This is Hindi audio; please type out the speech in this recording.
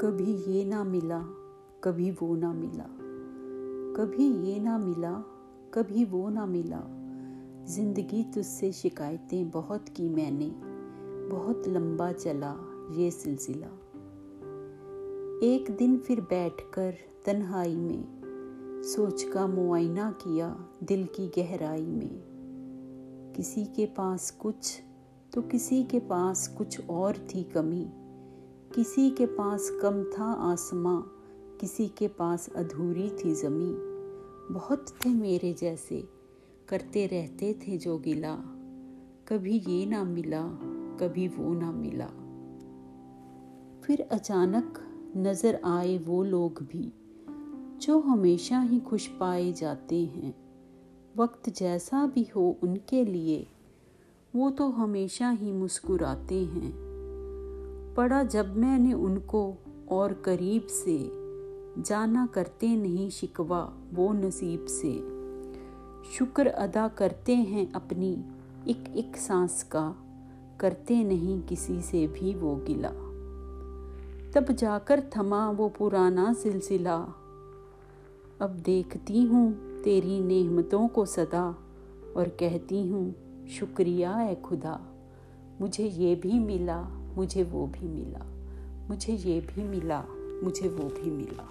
कभी ये ना मिला, कभी वो ना मिला। कभी ये ना मिला, कभी वो ना मिला। ज़िंदगी तुझसे शिकायतें बहुत की मैंने, बहुत लंबा चला ये सिलसिला। एक दिन फिर बैठकर तन्हाई में, सोच का मुआयना किया दिल की गहराई में। किसी के पास कुछ तो किसी के पास कुछ और थी कमी। किसी के पास कम था आसमां, किसी के पास अधूरी थी ज़मी। बहुत थे मेरे जैसे, करते रहते थे जो गिला। कभी ये ना मिला, कभी वो ना मिला। फिर अचानक नज़र आए वो लोग भी, जो हमेशा ही खुश पाए जाते हैं। वक्त जैसा भी हो उनके लिए, वो तो हमेशा ही मुस्कुराते हैं। पड़ा जब मैंने उनको और करीब से जाना करते नहीं शिकवा वो नसीब से। शुक्र अदा करते हैं अपनी एक एक सांस का, करते नहीं किसी से भी वो गिला। तब जाकर थमा वो पुराना सिलसिला। अब देखती हूँ तेरी नेहमतों को सदा और कहती हूँ, शुक्रिया है खुदा, मुझे ये भी मिला। मुझे वो भी मिला। मुझे ये भी मिला मुझे वो भी मिला।